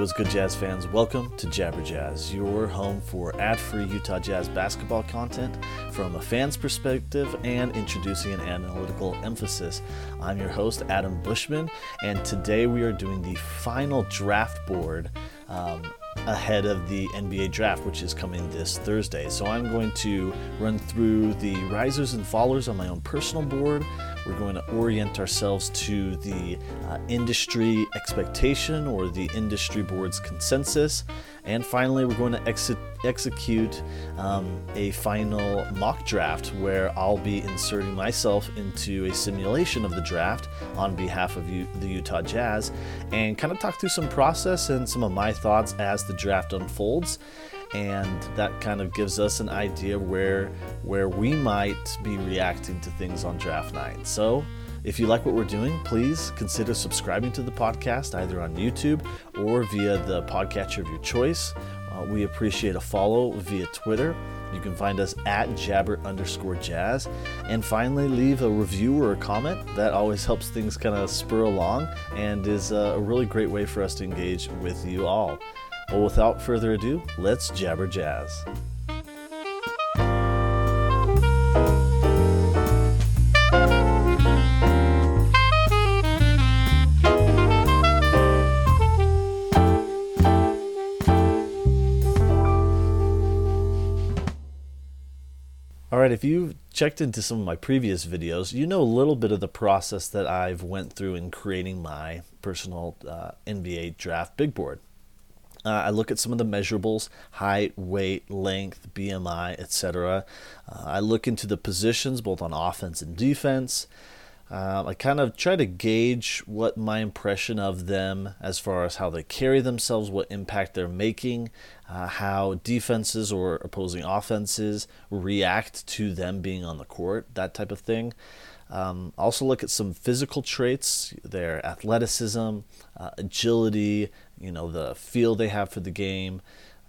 what's good, Jazz fans? Welcome to Jabber Jazz, your home for ad free Utah Jazz basketball content from a fan's perspective and introducing an analytical emphasis. I'm your host, Adam Bushman, and today we are doing the final draft board um, ahead of the NBA draft, which is coming this Thursday. So I'm going to run through the risers and fallers on my own personal board. We're going to orient ourselves to the uh, industry expectation or the industry board's consensus. And finally, we're going to ex- execute um, a final mock draft where I'll be inserting myself into a simulation of the draft on behalf of U- the Utah Jazz and kind of talk through some process and some of my thoughts as the draft unfolds and that kind of gives us an idea where where we might be reacting to things on draft night. So, if you like what we're doing, please consider subscribing to the podcast either on YouTube or via the podcatcher of your choice. Uh, we appreciate a follow via Twitter. You can find us at jabber underscore jazz. And finally, leave a review or a comment. That always helps things kind of spur along and is a really great way for us to engage with you all. Well, without further ado, let's jabber jazz. All right, if you've checked into some of my previous videos, you know a little bit of the process that I've went through in creating my personal uh, NBA draft big board. Uh, I look at some of the measurables height, weight, length, BMI, etc. Uh, I look into the positions both on offense and defense. Uh, I kind of try to gauge what my impression of them as far as how they carry themselves, what impact they're making, uh, how defenses or opposing offenses react to them being on the court, that type of thing. Um, also look at some physical traits, their athleticism, uh, agility, you know, the feel they have for the game,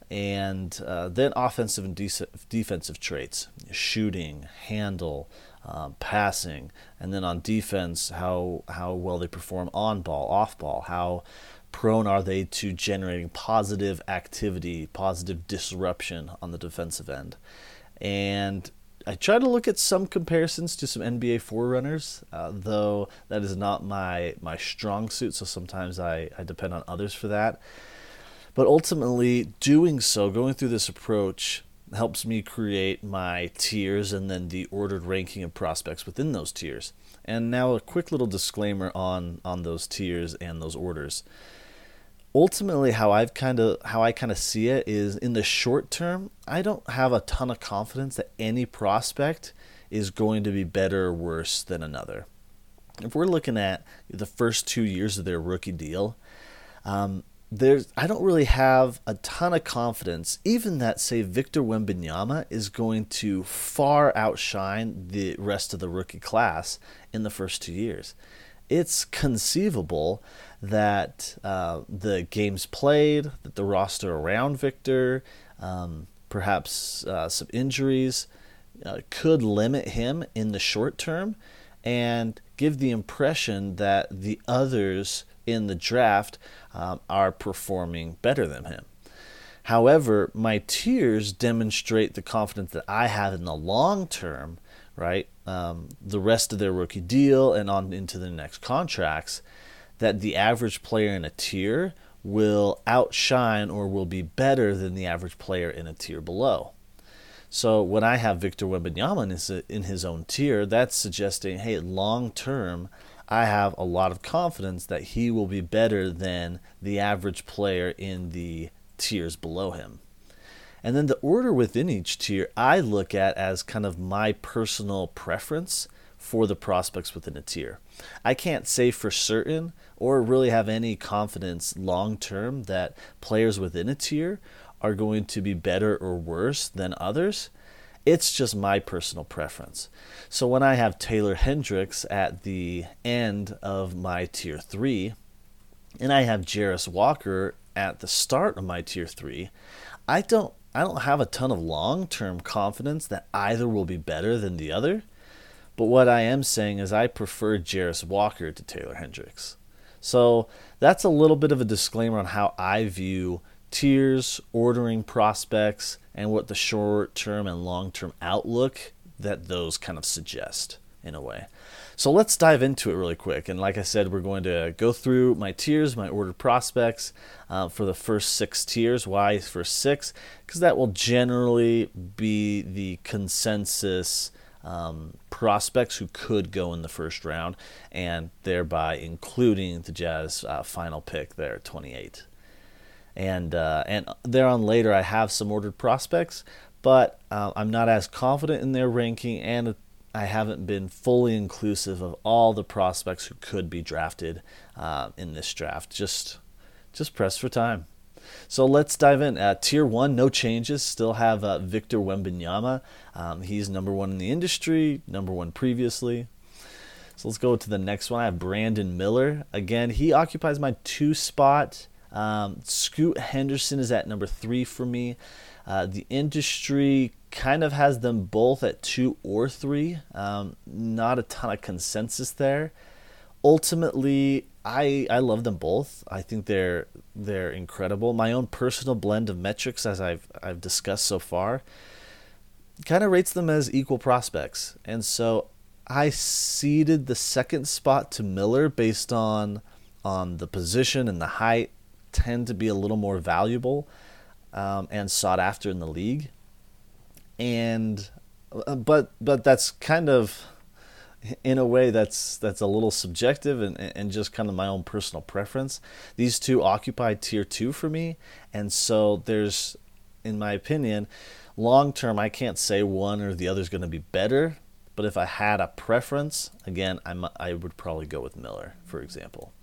and uh, then offensive and de- defensive traits, shooting, handle, um, passing, and then on defense, how how well they perform on ball, off ball, how prone are they to generating positive activity, positive disruption on the defensive end, and I try to look at some comparisons to some NBA forerunners, uh, though that is not my my strong suit. So sometimes I, I depend on others for that. But ultimately, doing so, going through this approach, helps me create my tiers and then the ordered ranking of prospects within those tiers. And now a quick little disclaimer on on those tiers and those orders ultimately how I've kind of how I kind of see it is in the short term, I don't have a ton of confidence that any prospect is going to be better or worse than another. If we're looking at the first two years of their rookie deal, um, there's I don't really have a ton of confidence, even that say Victor Wembanyama is going to far outshine the rest of the rookie class in the first two years. It's conceivable that uh, the games played, that the roster around Victor, um, perhaps uh, some injuries, uh, could limit him in the short term and give the impression that the others in the draft um, are performing better than him. However, my tiers demonstrate the confidence that I have in the long term, right? Um, the rest of their rookie deal and on into the next contracts that the average player in a tier will outshine or will be better than the average player in a tier below. So when I have Victor Wembanyama in his, in his own tier, that's suggesting, hey, long term, I have a lot of confidence that he will be better than the average player in the tiers below him. And then the order within each tier I look at as kind of my personal preference for the prospects within a tier. I can't say for certain or really have any confidence long term that players within a tier are going to be better or worse than others. It's just my personal preference. So when I have Taylor Hendricks at the end of my tier 3 and I have Jarace Walker at the start of my tier 3, I don't I don't have a ton of long-term confidence that either will be better than the other. But what I am saying is I prefer Jarace Walker to Taylor Hendricks. So that's a little bit of a disclaimer on how I view tiers, ordering prospects, and what the short term and long term outlook that those kind of suggest in a way. So let's dive into it really quick. And like I said, we're going to go through my tiers, my ordered prospects uh, for the first six tiers. Why for six? Because that will generally be the consensus um, prospects who could go in the first round, and thereby including the Jazz uh, final pick there, at 28. And uh, and there on later, I have some ordered prospects, but uh, I'm not as confident in their ranking, and I haven't been fully inclusive of all the prospects who could be drafted uh, in this draft. Just just press for time. So let's dive in. At tier one, no changes. Still have uh, Victor Wembanyama. Um, he's number one in the industry, number one previously. So let's go to the next one. I have Brandon Miller. Again, he occupies my two spot. Um, Scoot Henderson is at number three for me. Uh, the industry kind of has them both at two or three. Um, not a ton of consensus there. Ultimately, I I love them both. I think they're they're incredible. My own personal blend of metrics, as I've I've discussed so far, kind of rates them as equal prospects, and so I ceded the second spot to Miller based on on the position and the height tend to be a little more valuable um, and sought after in the league, and uh, but but that's kind of in a way that's that's a little subjective and, and just kind of my own personal preference. These two occupy tier two for me, and so there's, in my opinion, long term I can't say one or the other is going to be better. But if I had a preference, again, I'm, I would probably go with Miller, for example.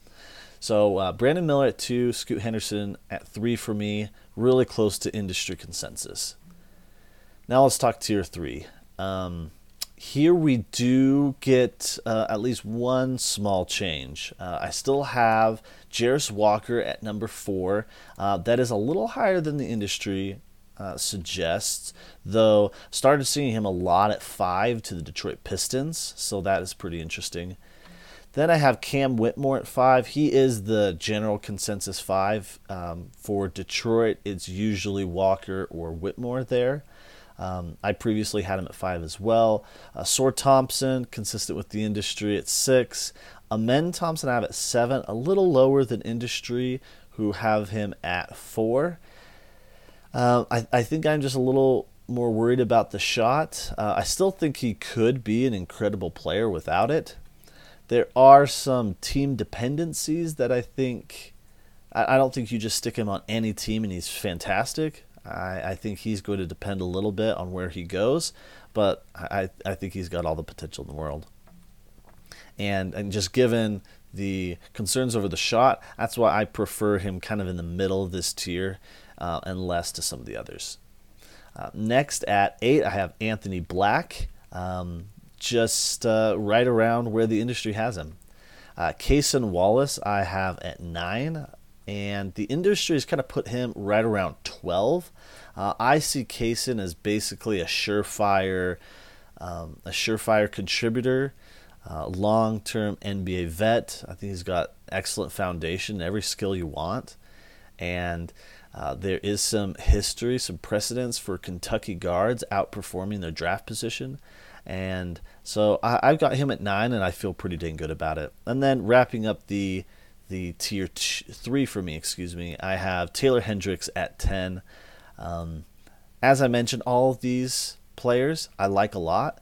So uh, Brandon Miller at two, Scoot Henderson at three for me, really close to industry consensus. Now let's talk tier three. Um, here we do get uh, at least one small change. Uh, I still have Jarace Walker at number four. Uh, that is a little higher than the industry uh, suggests, though started seeing him a lot at five to the Detroit Pistons, so that is pretty interesting. Then I have Cam Whitmore at five. He is the general consensus five. Um, for Detroit, it's usually Walker or Whitmore there. Um, I previously had him at five as well. Uh, Ausar Thompson, consistent with the industry, at six. Amen Thompson, I have at seven, a little lower than industry, who have him at four. Uh, I, I think I'm just a little more worried about the shot. Uh, I still think he could be an incredible player without it. There are some team dependencies that I think. I, I don't think you just stick him on any team and he's fantastic. I, I think he's going to depend a little bit on where he goes, but I, I think he's got all the potential in the world. And, and just given the concerns over the shot, that's why I prefer him kind of in the middle of this tier uh, and less to some of the others. Uh, next at eight, I have Anthony Black, um, just uh, right around where the industry has him. Uh, Cason Wallace, I have at nine and the industry has kind of put him right around 12. Uh, I see Cason as basically a surefire, um, a surefire contributor, uh, long-term NBA vet. I think he's got excellent foundation, every skill you want, and uh, there is some history, some precedence for Kentucky guards outperforming their draft position. And so I, have got him at nine, and I feel pretty dang good about it. And then wrapping up the the tier t- three for me, excuse me, I have Taylor Hendricks at 10. Um, as I mentioned, all of these players I like a lot.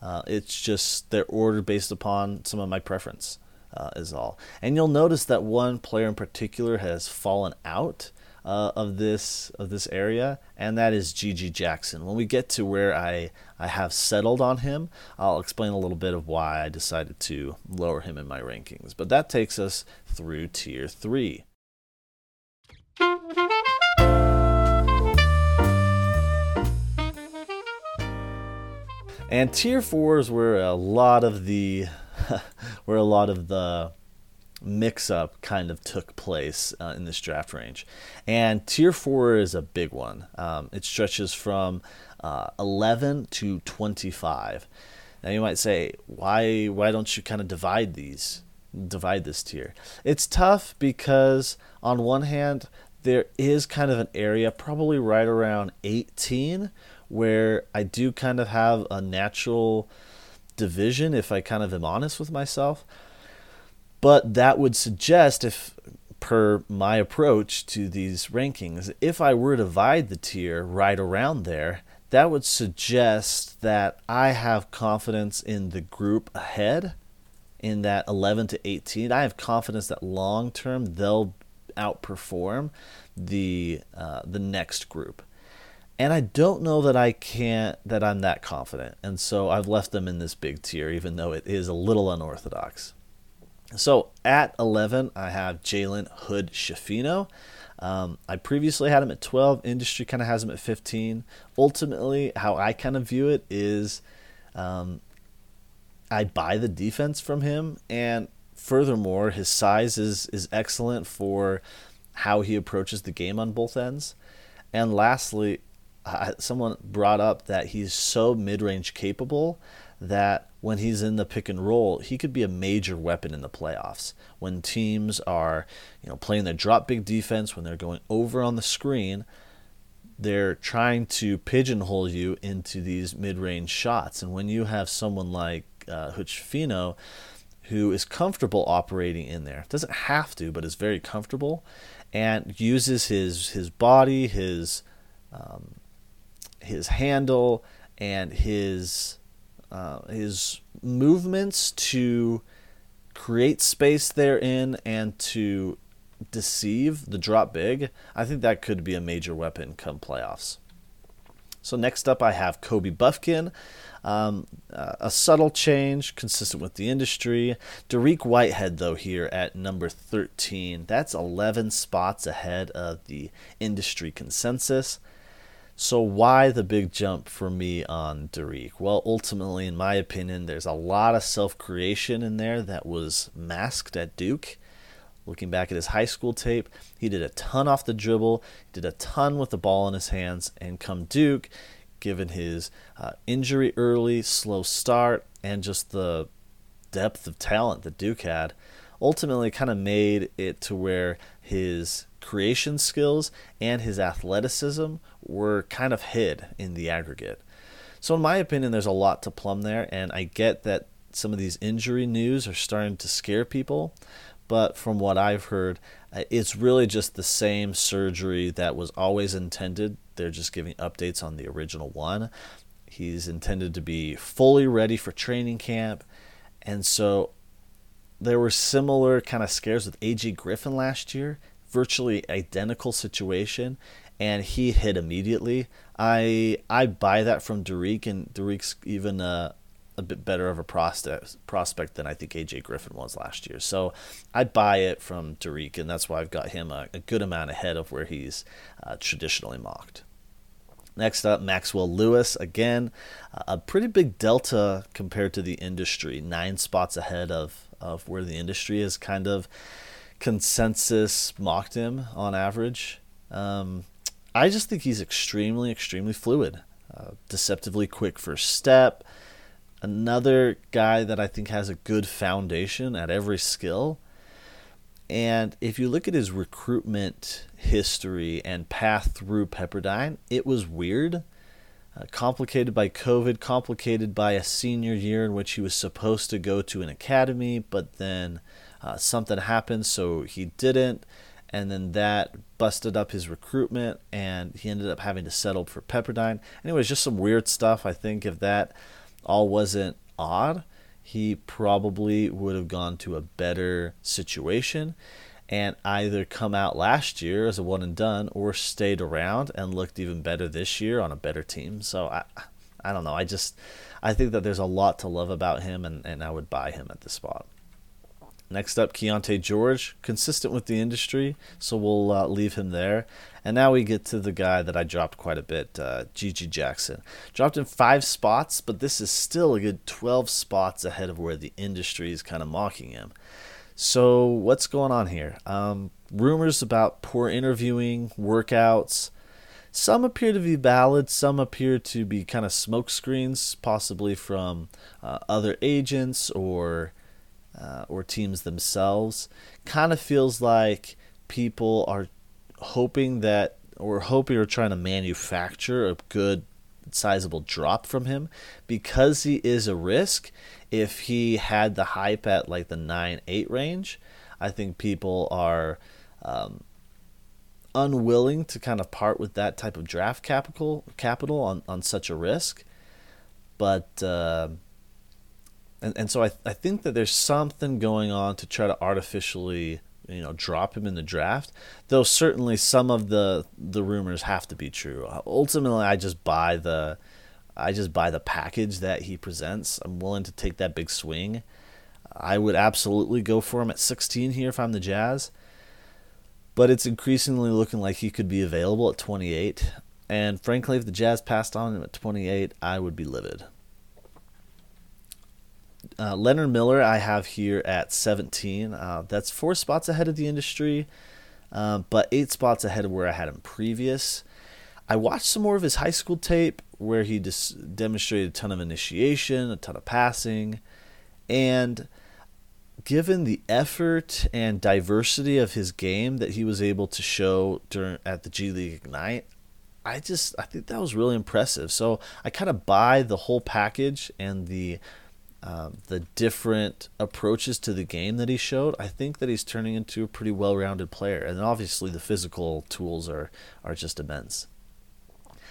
Uh, it's just they're ordered based upon some of my preference, uh, is all. And you'll notice that one player in particular has fallen out uh, of this of this area, and that is GG Jackson. When we get to where I I have settled on him, I'll explain a little bit of why I decided to lower him in my rankings. But that takes us through tier three. And tier four is where a lot of the where a lot of the mix up kind of took place uh, in this draft range. And tier four is a big one. Um, it stretches from uh, 11 to 25. Now you might say, why, why don't you kind of divide these? divide this tier? It's tough because on one hand, there is kind of an area, probably right around 18, where I do kind of have a natural division if I kind of am honest with myself. But that would suggest, if per my approach to these rankings, if I were to divide the tier right around there, that would suggest that I have confidence in the group ahead in that 11 to 18. I have confidence that long term they'll outperform the uh, the next group. And I don't know that I can't that I'm that confident. And so I've left them in this big tier even though it is a little unorthodox. So at 11, I have Jalen Hood Schifino. Um, I previously had him at 12. Industry kind of has him at 15. Ultimately, how I kind of view it is um, I buy the defense from him, and furthermore, his size is is excellent for how he approaches the game on both ends. And lastly, someone brought up that he's so mid-range capable that when he's in the pick and roll, he could be a major weapon in the playoffs. When teams are, you know, playing their drop big defense, when they're going over on the screen, they're trying to pigeonhole you into these mid-range shots. And when you have someone like uh, Fino, who is comfortable operating in there, doesn't have to, but is very comfortable, and uses his his body, his um, his handle, and his uh, his movements to create space therein and to deceive the drop big, I think that could be a major weapon come playoffs. So next up, I have Kobe Bufkin. Um, uh, a subtle change, consistent with the industry. Dariq Whitehead, though, here at number 13. That's 11 spots ahead of the industry consensus. So, why the big jump for me on Dariq? Well, ultimately, in my opinion, there's a lot of self creation in there that was masked at Duke. Looking back at his high school tape, he did a ton off the dribble, did a ton with the ball in his hands, and come Duke, given his uh, injury early, slow start, and just the depth of talent that Duke had, ultimately kind of made it to where his creation skills and his athleticism were kind of hid in the aggregate. So, in my opinion, there's a lot to plumb there, and I get that some of these injury news are starting to scare people, but from what I've heard, uh, it's really just the same surgery that was always intended. They're just giving updates on the original one. He's intended to be fully ready for training camp, and so there were similar kind of scares with AJ Griffin last year, virtually identical situation, and he hit immediately. I I buy that from Dariq, and Dariq's even a, a bit better of a prospect prospect than I think AJ Griffin was last year. So I buy it from Dariq, and that's why I've got him a, a good amount ahead of where he's uh, traditionally mocked. Next up, Maxwell Lewis. Again, a pretty big delta compared to the industry, nine spots ahead of, of where the industry is kind of consensus mocked him on average. Um, I just think he's extremely, extremely fluid, uh, deceptively quick first step. Another guy that I think has a good foundation at every skill. And if you look at his recruitment history and path through Pepperdine, it was weird. Uh, complicated by COVID, complicated by a senior year in which he was supposed to go to an academy, but then uh, something happened, so he didn't. And then that busted up his recruitment, and he ended up having to settle for Pepperdine. Anyways, just some weird stuff. I think if that all wasn't odd, he probably would have gone to a better situation and either come out last year as a one and done or stayed around and looked even better this year on a better team. So I I don't know. I just I think that there's a lot to love about him and, and I would buy him at this spot. Next up, Keyonte George, consistent with the industry, so we'll uh, leave him there. And now we get to the guy that I dropped quite a bit, uh, GG Jackson. Dropped in five spots, but this is still a good 12 spots ahead of where the industry is kind of mocking him. So, what's going on here? Um, rumors about poor interviewing, workouts. Some appear to be valid, some appear to be kind of smokescreens, possibly from uh, other agents or uh, or teams themselves. Kind of feels like people are hoping that, or hoping or trying to manufacture a good, sizable drop from him because he is a risk. If he had the hype at like the 9 8 range, I think people are. Um, unwilling to kind of part with that type of draft capital capital on, on such a risk. But uh, and and so I I think that there's something going on to try to artificially you know drop him in the draft. Though certainly some of the the rumors have to be true. Ultimately, I just buy the I just buy the package that he presents. I'm willing to take that big swing. I would absolutely go for him at 16 here if I'm the Jazz but it's increasingly looking like he could be available at 28. And frankly, if the Jazz passed on him at 28, I would be livid. Uh, Leonard Miller, I have here at 17. Uh, that's four spots ahead of the industry, uh, but eight spots ahead of where I had him previous. I watched some more of his high school tape where he just demonstrated a ton of initiation, a ton of passing, and given the effort and diversity of his game that he was able to show during at the G League Ignite, I just I think that was really impressive. So I kind of buy the whole package and the uh, the different approaches to the game that he showed. I think that he's turning into a pretty well-rounded player, and obviously the physical tools are are just immense.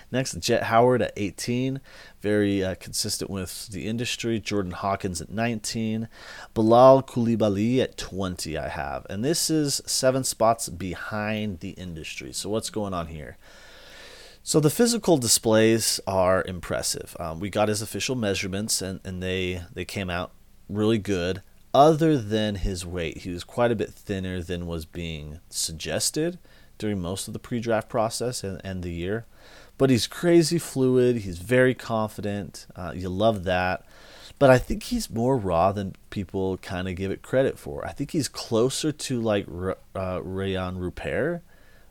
Next, Jett Howard at 18, very uh, consistent with the industry. Jordan Hawkins at 19. Bilal Coulibaly at 20, I have. And this is seven spots behind the industry. So, what's going on here? So the physical displays are impressive. Um, we got his official measurements, and, and they they came out really good. Other than his weight, he was quite a bit thinner than was being suggested during most of the pre-draft process and, and the year. But he's crazy fluid. He's very confident. Uh, you love that. But I think he's more raw than people kind of give it credit for. I think he's closer to like uh, Rayan Rupert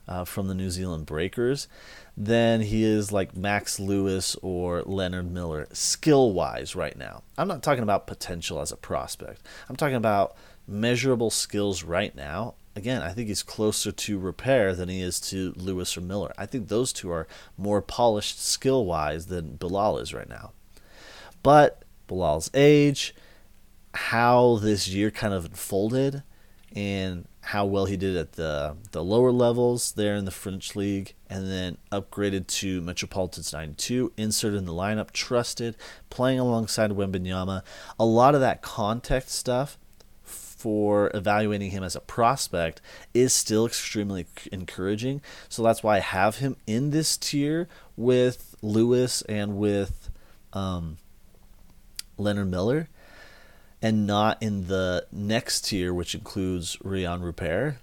uh, from the New Zealand Breakers than he is like Max Lewis or Leonard Miller skill wise right now. I'm not talking about potential as a prospect. I'm talking about measurable skills right now again, I think he's closer to Rupert than he is to Lewis or Miller. I think those two are more polished skill wise than Bilal is right now. But Bilal's age, how this year kind of unfolded, and how well he did at the the lower levels there in the French league, and then upgraded to Metropolitans 92, inserted in the lineup, trusted, playing alongside Wembanyama. A lot of that context stuff for evaluating him as a prospect is still extremely encouraging. So that's why I have him in this tier with Lewis and with um, Leonard Miller, and not in the next tier, which includes Rayan Rupert.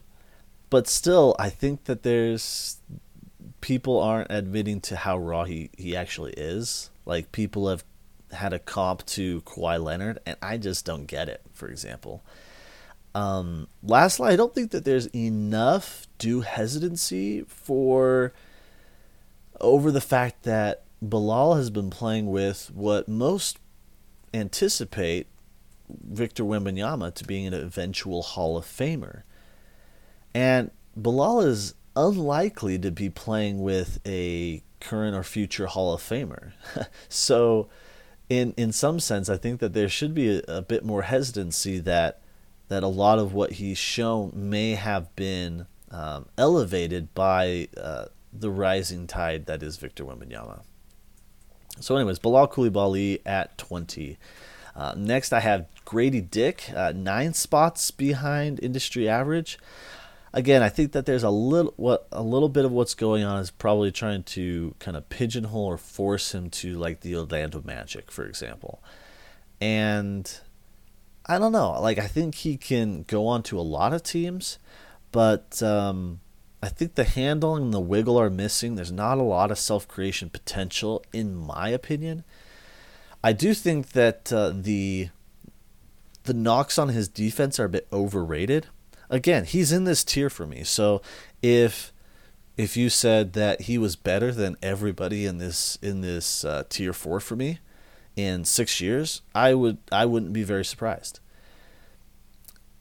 But still, I think that there's people aren't admitting to how raw he, he actually is. Like people have had a comp to Kawhi Leonard, and I just don't get it. For example, um, lastly, I don't think that there's enough due hesitancy for over the fact that Bilal has been playing with what most anticipate Victor Wembanyama to being an eventual Hall of Famer. And Bilal is unlikely to be playing with a current or future Hall of Famer. so in in some sense I think that there should be a, a bit more hesitancy that that a lot of what he's shown may have been um, elevated by uh, the rising tide that is Victor Wembanyama. So, anyways, Bilal Coulibaly at 20. Uh, next, I have Grady Dick, uh, nine spots behind industry average. Again, I think that there's a little what a little bit of what's going on is probably trying to kind of pigeonhole or force him to like the Orlando Magic, for example. And I don't know. Like I think he can go on to a lot of teams, but um, I think the handle and the wiggle are missing. There's not a lot of self creation potential, in my opinion. I do think that uh, the the knocks on his defense are a bit overrated. Again, he's in this tier for me. So if if you said that he was better than everybody in this in this uh, tier four for me, in six years, I would I wouldn't be very surprised.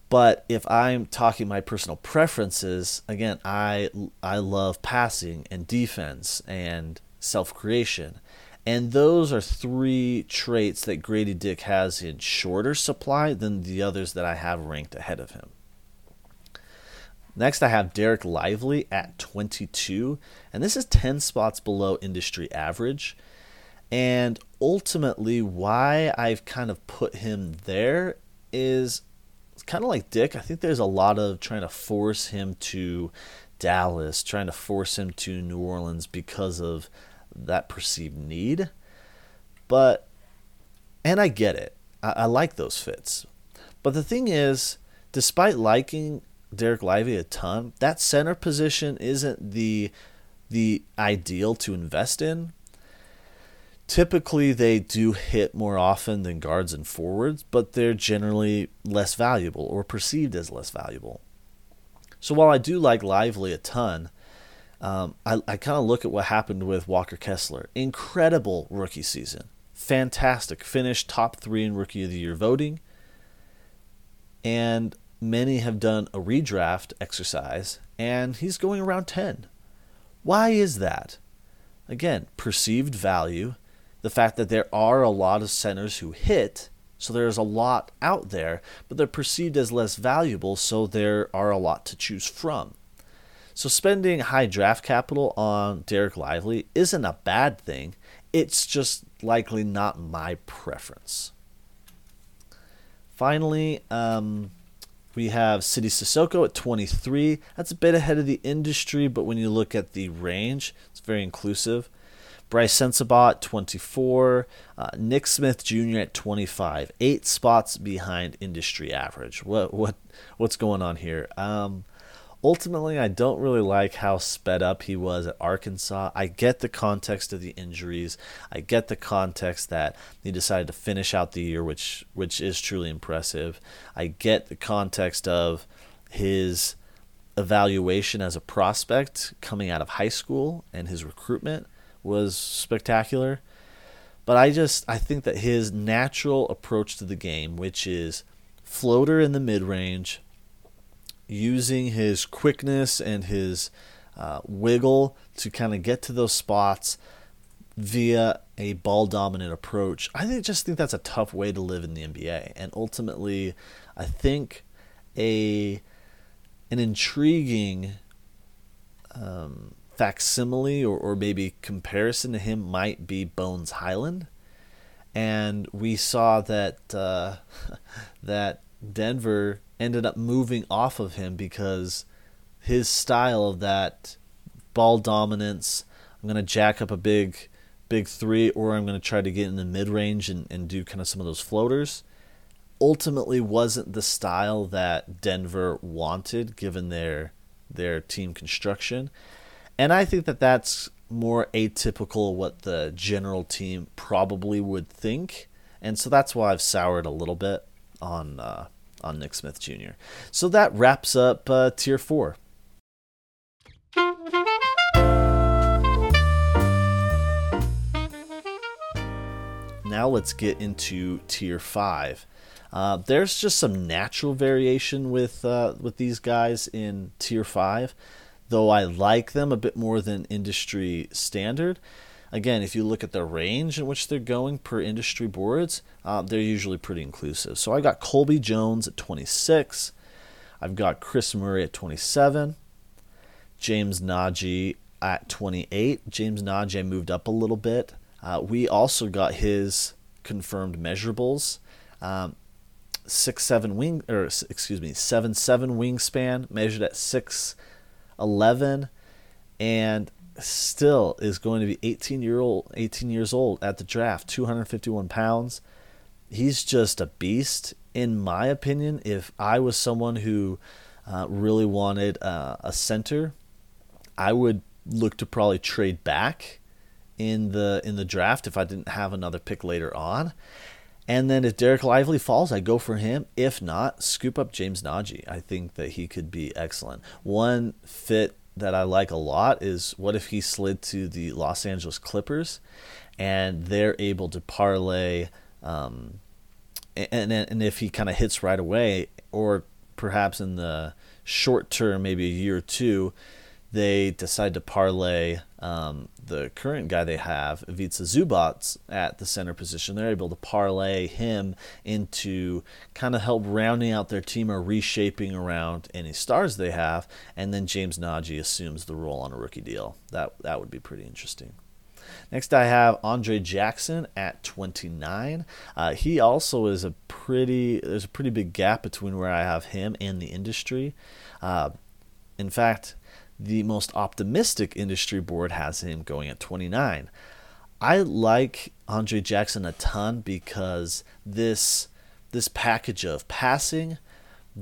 But if I'm talking my personal preferences, again, I I love passing and defense and self creation. And those are three traits that Grady Dick has in shorter supply than the others that I have ranked ahead of him. Next, I have Dereck Lively at 22, and this is 10 spots below industry average. And ultimately, why I've kind of put him there is kind of like Dick. I think there's a lot of trying to force him to Dallas, trying to force him to New Orleans because of that perceived need. But, and I get it, I, I like those fits. But the thing is, despite liking Dereck Lively a ton. That center position isn't the the ideal to invest in. Typically, they do hit more often than guards and forwards, but they're generally less valuable or perceived as less valuable. So while I do like Lively a ton, um, I, I kind of look at what happened with Walker Kessler. Incredible rookie season. Fantastic. Finished top three in Rookie of the Year voting. And many have done a redraft exercise, and he's going around 10. Why is that? Again, perceived value, the fact that there are a lot of centers who hit, so there's a lot out there, but they're perceived as less valuable, so there are a lot to choose from. So spending high draft capital on Dereck Lively isn't a bad thing. It's just likely not my preference. Finally, um, we have Sidy Cissoko at 23. That's a bit ahead of the industry, but when you look at the range, it's very inclusive. Brice Sensabaugh at 24. Uh, Nick Smith Jr. at 25. Eight spots behind industry average. What what what's going on here? Um, ultimately, I don't really like how sped up he was at Arkansas. I get the context of the injuries. I get the context that he decided to finish out the year, which which is truly impressive. I get the context of his evaluation as a prospect coming out of high school and his recruitment was spectacular. But I just I think that his natural approach to the game, which is floater in the mid range, using his quickness and his uh, wiggle to kind of get to those spots via a ball dominant approach. I think, just think that's a tough way to live in the NBA, and ultimately, I think a an intriguing um, facsimile or, or maybe comparison to him might be Bones Hyland. and we saw that uh, that Denver ended up moving off of him because his style of that ball dominance, I'm going to jack up a big big three or I'm going to try to get in the mid range and, and do kind of some of those floaters, ultimately wasn't the style that Denver wanted given their their team construction. And I think that that's more atypical what the general team probably would think. And so that's why I've soured a little bit on uh, on Nick Smith Jr. So that wraps up uh, Tier 4. Now let's get into Tier 5. Uh, there's just some natural variation with uh, with these guys in Tier 5, though I like them a bit more than industry standard again, if you look at the range in which they're going per industry boards, uh, they're usually pretty inclusive. So I got Colby Jones at 26. I've got Kris Murray at 27. James Nnaji at 28. James Nnaji moved up a little bit. Uh, we also got his confirmed measurables. Um, six seven wing or excuse me seven seven wingspan measured at six eleven and still is going to be 18 year old 18 years old at the draft 251 pounds he's just a beast in my opinion if i was someone who uh, really wanted uh, a center i would look to probably trade back in the in the draft if i didn't have another pick later on and then if Dereck Lively falls, I go for him. If not, scoop up James Nnaji. I think that he could be excellent. One fit that I like a lot is what if he slid to the Los Angeles Clippers and they're able to parlay, um, and, and if he kind of hits right away, or perhaps in the short term, maybe a year or two, they decide to parlay um, the current guy they have, Ivica Zubac, at the center position. They're able to parlay him into kind of help rounding out their team or reshaping around any stars they have, and then James Nnaji assumes the role on a rookie deal. That that would be pretty interesting. Next, I have Andre Jackson at 29. Uh, he also is a pretty. There's a pretty big gap between where I have him and the industry. Uh, in fact, the most optimistic industry board has him going at 29. I like Andre Jackson a ton because this this package of passing,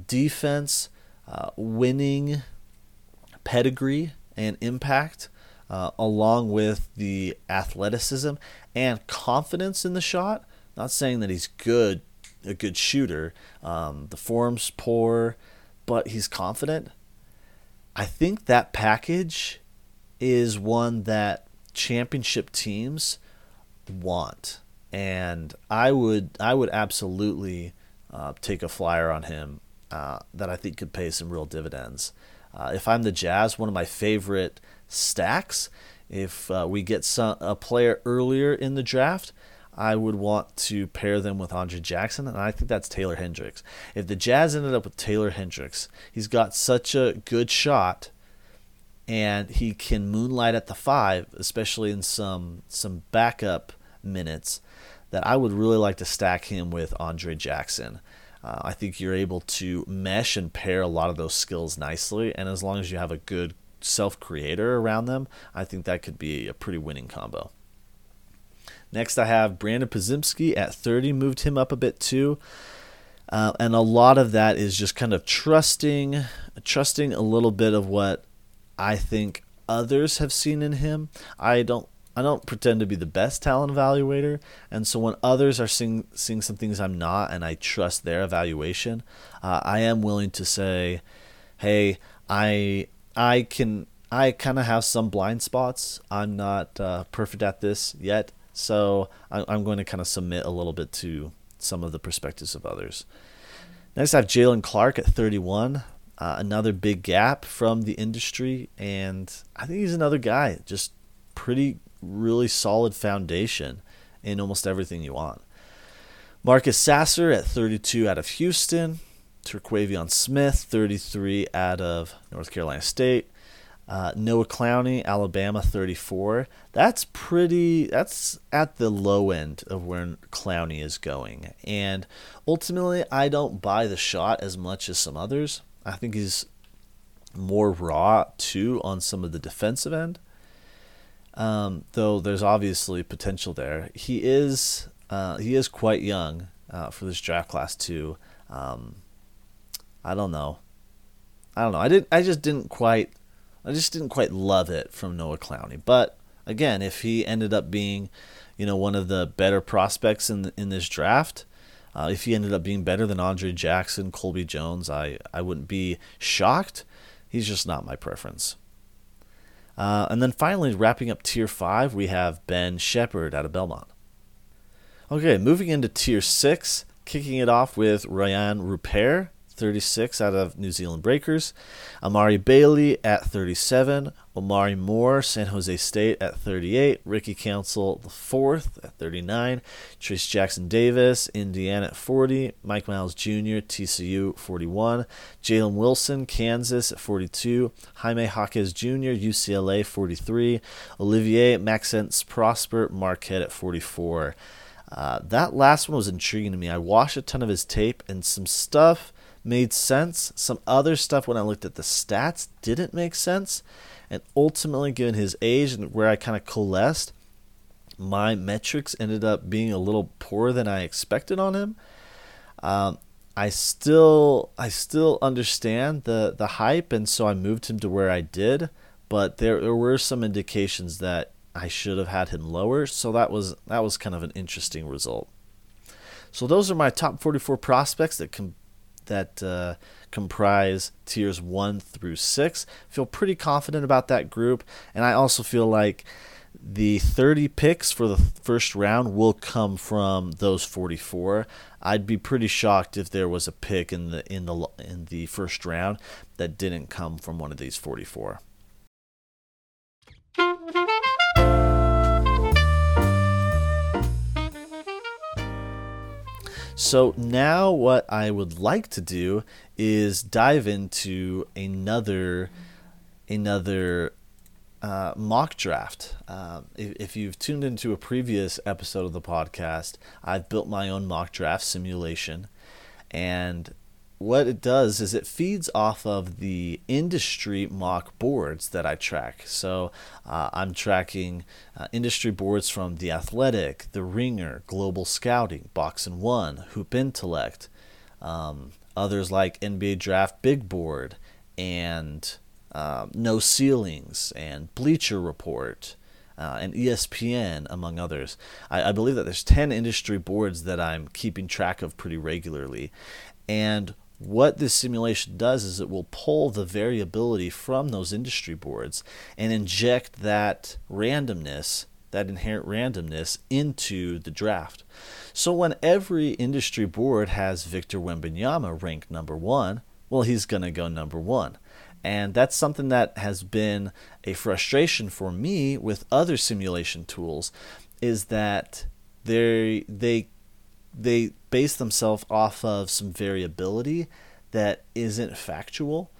defense, uh, winning, pedigree, and impact, uh, along with the athleticism and confidence in the shot. Not saying that he's good, a good shooter. Um, the form's poor, but he's confident. I think that package is one that championship teams want, and I would I would absolutely uh, take a flyer on him uh, that I think could pay some real dividends. Uh, if I'm the Jazz, one of my favorite stacks, if uh, we get some, a player earlier in the draft, I would want to pair them with Andre Jackson, and I think that's Taylor Hendricks. If the Jazz ended up with Taylor Hendricks, he's got such a good shot, and he can moonlight at the five, especially in some some backup minutes, that I would really like to stack him with Andre Jackson. Uh, I think you're able to mesh and pair a lot of those skills nicely, and as long as you have a good self creator around them, I think that could be a pretty winning combo. Next, I have Brandon Podziemski at 30, moved him up a bit too. Uh, and a lot of that is just kind of trusting, trusting a little bit of what I think others have seen in him. I don't, I don't pretend to be the best talent evaluator, and so when others are seeing seeing some things I'm not, and I trust their evaluation, uh, I am willing to say, "Hey, I I can I kind of have some blind spots. I'm not uh, perfect at this yet, so I'm going to kind of submit a little bit to some of the perspectives of others. Next, I have Jaylen Clark at 31. Uh, another big gap from the industry, and I think he's another guy, just pretty, really solid foundation in almost everything you want. Marcus Sasser at 32 out of Houston. Terquavion Smith, 33 out of North Carolina State. Uh, Noah Clowney, Alabama, 34. That's pretty. That's at the low end of where Clowney is going, and ultimately, I don't buy the shot as much as some others. I think he's more raw too on some of the defensive end. Um, though there's obviously potential there. He is uh, he is quite young uh, for this draft class too. Um, I don't know. I don't know. I did. I just didn't quite I just didn't quite love it from Noah Clowney. But again, if he ended up being, you know, one of the better prospects in in this draft, uh, if he ended up being better than Andre Jackson, Colby Jones, I I wouldn't be shocked. He's just not my preference. Uh, and then finally, wrapping up tier five, we have Ben Sheppard out of Belmont. Okay, moving into tier six, kicking it off with Ryan Rupert 36 out of New Zealand Breakers. Amari Bailey at 37. Omari Moore, San Jose State at 38. Ricky Council, the fourth at 39. Trayce Jackson Davis, Indiana at 40. Mike Miles Jr., TCU, 41. Jalen Wilson, Kansas at 42. Jaime Jaquez Jr., UCLA, 43. Olivier Maxence Prosper, Marquette at 44. Uh, that last one was intriguing to me. I watched a ton of his tape and some stuff made sense. Some other stuff, when I looked at the stats, didn't make sense. And ultimately, given his age and where I kind of coalesced, my metrics ended up being a little poorer than I expected on him. Um, I still I still understand the the hype, and so I moved him to where I did. But there, there were some indications that I should have had him lower, so that was that was kind of an interesting result. So those are my top 44 prospects that com- that uh, comprise tiers one through six. Feel pretty confident about that group, and I also feel like The 30 picks for the first round will come from those 44. I'd be pretty shocked if there was a pick in the in the in the first round that didn't come from one of these 44. So now what I would like to do is dive into another another uh, mock draft. Uh, if, if, you've tuned into a previous episode of the podcast, I've built my own mock draft simulation, and what it does is it feeds off of the industry mock boards that I track. So uh, I'm tracking uh, industry boards from The Athletic, The Ringer, Global Scouting, Box and One, Hoop Intellect, um, others like NBA Draft Big Board, and um, No Ceilings, and Bleacher Report. Uh, and ESPN, among others. I, I, believe that there's 10 industry boards that I'm keeping track of pretty regularly. And what this simulation does is it will pull the variability from those industry boards and inject that randomness, that inherent randomness, into the draft. So when every industry board has Victor Wembanyama ranked number one, well, he's going to go number one. And that's something that has been a frustration for me with other simulation tools is that they they they base themselves off of some variability that isn't factual.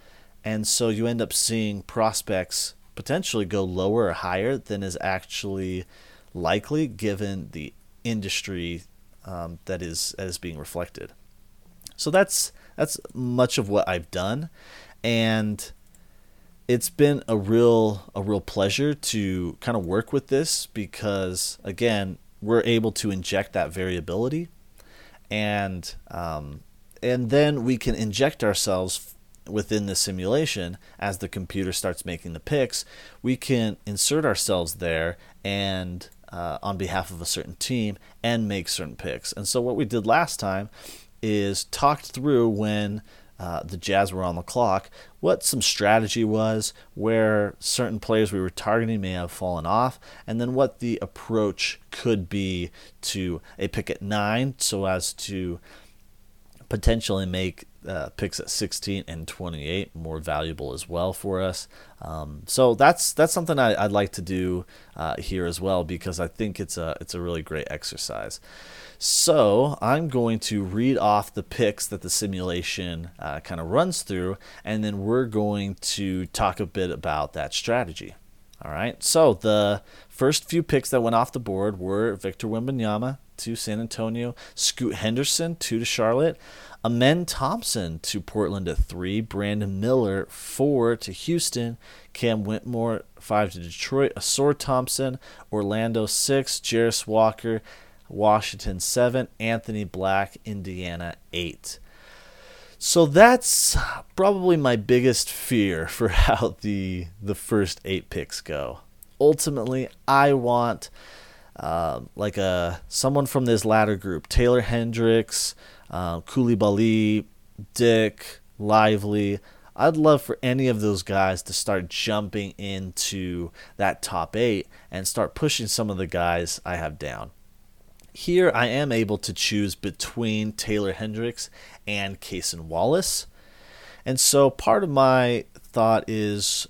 And so you end up seeing prospects potentially go lower or higher than is actually likely given the industry um, that is that is being reflected. So that's that's much of what I've done, and it's been a real a real pleasure to kind of work with this because again we're able to inject that variability and um, and then we can inject ourselves within the simulation as the computer starts making the picks. We can insert ourselves there and uh, on behalf of a certain team and make certain picks. And so what we did last time is talked through when uh, the Jazz were on the clock, what some strategy was, where certain players we were targeting may have fallen off, and then what the approach could be to a pick at nine so as to potentially make uh, picks at 16 and 28 more valuable as well for us. Um, so that's that's something I, would like to do uh, here as well because I think it's a it's a really great exercise. So I'm going to read off the picks that the simulation uh, kind of runs through, and then we're going to talk a bit about that strategy. All right. So the first few picks that went off the board were Victor Wembanyama to San Antonio, Scoot Henderson two to Charlotte, Amen Thompson to Portland at three, Brandon Miller four to Houston, Cam Whitmore five to Detroit, Ausar Thompson, Orlando six, Jarace Walker, Washington seven, Anthony Black, Indiana eight. So that's probably my biggest fear for how the the first eight picks go. Ultimately, I want uh, like a someone from this latter group: Taylor Hendricks, uh, Coulibaly, Dick, Lively. I'd love for any of those guys to start jumping into that top eight and start pushing some of the guys I have down. Here I am able to choose between Taylor Hendricks and Cason Wallace. And so part of my thought is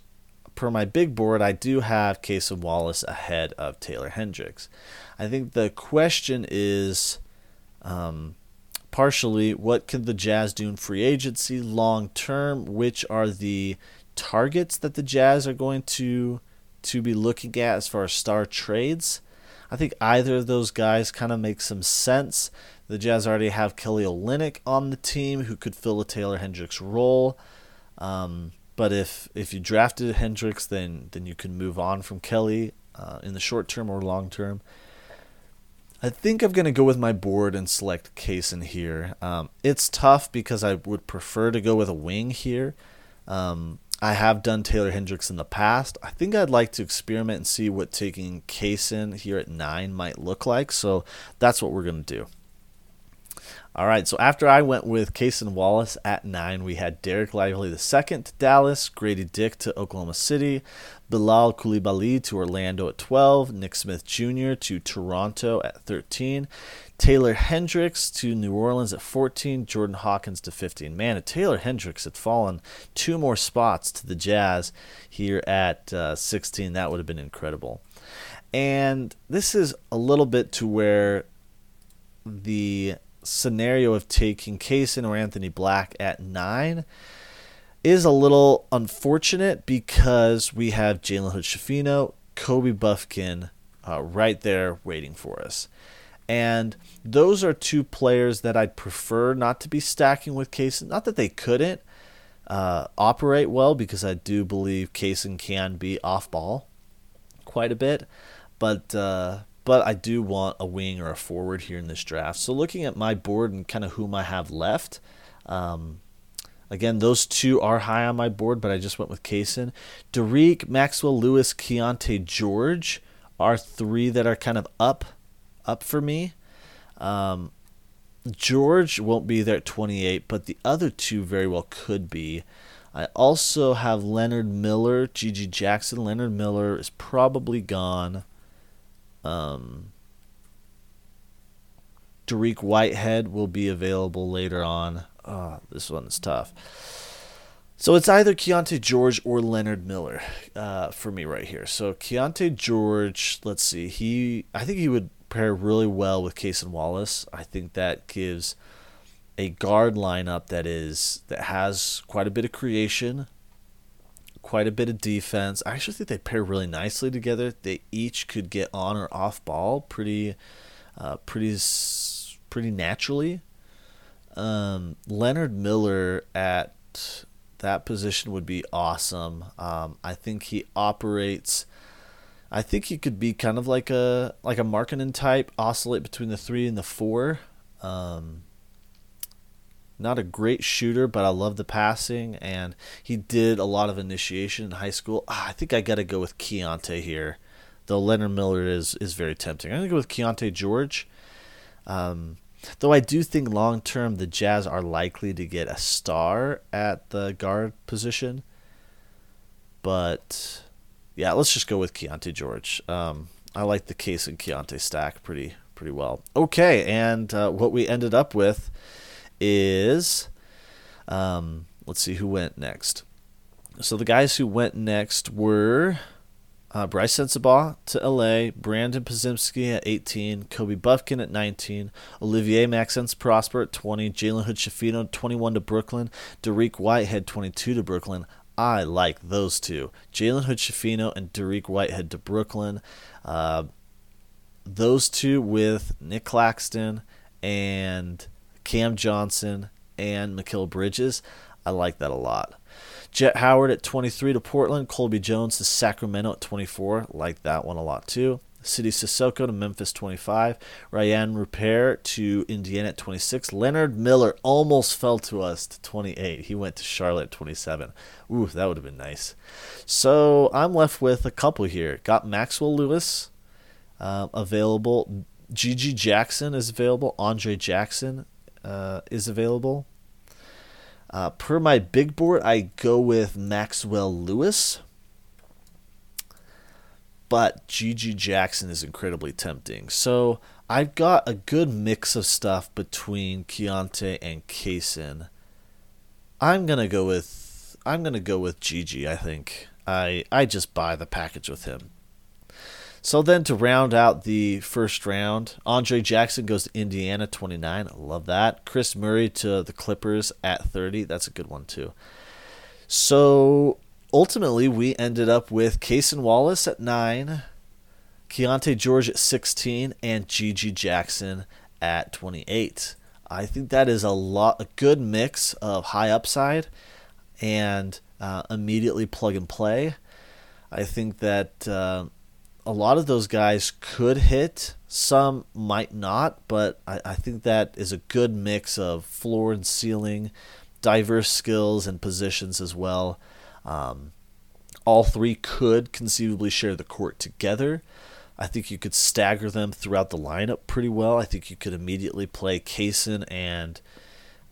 per my big board, I do have Cason Wallace ahead of Taylor Hendricks. I think the question is um, partially what can the Jazz do in free agency long term? Which are the targets that the Jazz are going to to be looking at as far as star trades? I think either of those guys kind of makes some sense. The Jazz already have Kelly Olynyk on the team who could fill a Taylor Hendricks role. Um, but if if you drafted Hendricks, then then you can move on from Kelly uh, in the short term or long term. I think I'm going to go with my board and select Cason here. Um, it's tough because I would prefer to go with a wing here. Um, I have done Taylor Hendricks in the past. I think I'd like to experiment and see what taking Cason here at nine might look like. So that's what we're going to do. All right, so after I went with Cason Wallace at nine, we had Dereck Lively II to Dallas, Grady Dick to Oklahoma City, Bilal Coulibaly to Orlando at 12, Nick Smith Jr. to Toronto at 13, Taylor Hendricks to New Orleans at 14, Jordan Hawkins to 15. Man, Taylor Hendricks had fallen two more spots to the Jazz here at uh, 16, that would have been incredible. And this is a little bit to where the scenario of taking Cason or Anthony Black at nine is a little unfortunate because we have Jalen Hood Schifino, Kobe Bufkin uh, right there waiting for us. And those are two players that I'd prefer not to be stacking with Cason. Not that they couldn't uh, operate well, because I do believe Cason can be off ball quite a bit. But uh, but I do want a wing or a forward here in this draft. So looking at my board and kind of whom I have left, um, again, those two are high on my board, but I just went with Cason. Dariq, Maxwell Lewis, Keyonte George are three that are kind of up, up for me. Um, George won't be there at 28, but the other two very well could be. I also have Leonard Miller, GG Jackson. Leonard Miller is probably gone. Um, Dariq Whitehead will be available later on. Oh, this one's tough. So it's either Keyonte George or Leonard Miller uh, for me right here. So Keyonte George, let's see, he I think he would pair really well with Cason Wallace. I think that gives a guard lineup that is that has quite a bit of creation, quite a bit of defense. I actually think they pair really nicely together. They each could get on or off ball pretty, uh, pretty, pretty naturally. Um, Leonard Miller at that position would be awesome. Um, I think he operates. I think he could be kind of like a like a Markkanen type, oscillate between the three and the four. Um, not a great shooter, but I love the passing, and he did a lot of initiation in high school. Ah, I think I got to go with Keyonte here, though Leonard Miller is is very tempting. I'm gonna go with Keyonte George. Um, though I do think long term the Jazz are likely to get a star at the guard position, but yeah, let's just go with Keyonte George. Um, I like the Cason Keyonte stack pretty pretty well. Okay, and uh, what we ended up with is um, let's see who went next. So the guys who went next were uh, Brice Sensabaugh to LA, Brandon Podziemski at 18, Kobe Bufkin at 19, Olivier Maxence Prosper at 20, Jalen Hood Schifino 21 to Brooklyn, Dariq Whitehead 22 to Brooklyn. I like those two, Jalen Hood Schifino and Dariq Whitehead to Brooklyn. Uh, those two with Nic Claxton and Cam Johnson, and Mikal Bridges. I like that a lot. Jett Howard at 23 to Portland. Colby Jones to Sacramento at 24. Like that one a lot too. Sidy Cissoko to Memphis 25. Rayan Rupert to Indiana at 26. Leonard Miller almost fell to us to 28. He went to Charlotte at 27. Ooh, that would have been nice. So I'm left with a couple here. Got Maxwell Lewis uh, available. GG Jackson is available. Andre Jackson uh, is available. Uh, per my big board, I go with Maxwell Lewis. But GG Jackson is incredibly tempting. So I've got a good mix of stuff between Keyonte and Cason. I'm gonna go with I'm gonna go with GG, I think. I I just buy the package with him. So then to round out the first round, Andre Jackson goes to Indiana 29. I love that. Kris Murray to the Clippers at 30. That's a good one too. So ultimately we ended up with Cason Wallace at 9, Keyonte George at 16, and GG Jackson at 28. I think that is a lot a good mix of high upside and uh, immediately plug and play. I think that uh, a lot of those guys could hit. Some might not, but I, I think that is a good mix of floor and ceiling, diverse skills and positions as well. Um, all three could conceivably share the court together. I think you could stagger them throughout the lineup pretty well. I think you could immediately play Cason and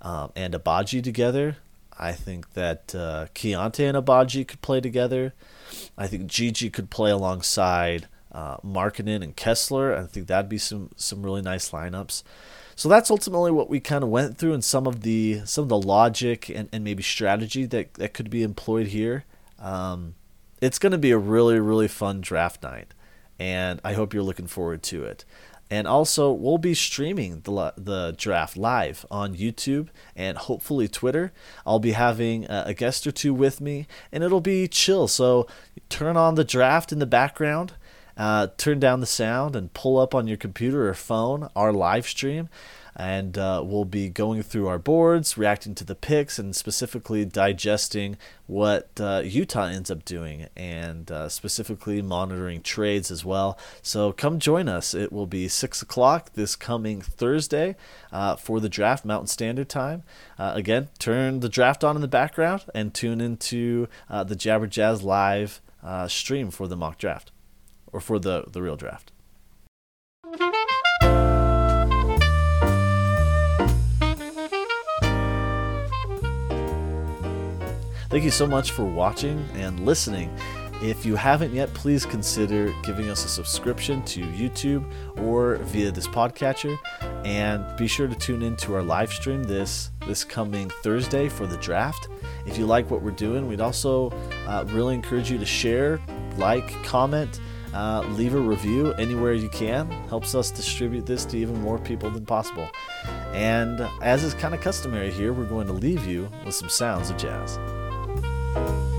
um, and Agbaji together. I think that uh, Keyonte and Agbaji could play together. I think GG could play alongside uh, and Kessler. I think that'd be some some really nice lineups. So that's ultimately what we kind of went through and some of the some of the logic and, and maybe strategy that, that could be employed here. Um, it's going to be a really really fun draft night, and I hope you're looking forward to it. And also, we'll be streaming the, the draft live on YouTube and hopefully Twitter. I'll be having a guest or two with me, and it'll be chill. So turn on the draft in the background, uh, turn down the sound, and pull up on your computer or phone our live stream and uh, we'll be going through our boards, reacting to the picks, and specifically digesting what uh, Utah ends up doing, and uh, specifically monitoring trades as well. So come join us. It will be six o'clock this coming Thursday uh, for the draft, Mountain Standard Time. Uh, again, turn the draft on in the background and tune into uh, the Jabber Jazz live stream for the mock draft, or for the the real draft. Thank you so much for watching and listening. If you haven't yet, please consider giving us a subscription to YouTube or via this podcatcher. And be sure to tune in to our live stream this this coming Thursday for the draft. If you like what we're doing, we'd also uh, really encourage you to share, like, comment, uh, leave a review anywhere you can. Helps us distribute this to even more people than possible. And as is kind of customary here, we're going to leave you with some sounds of jazz. Thank you.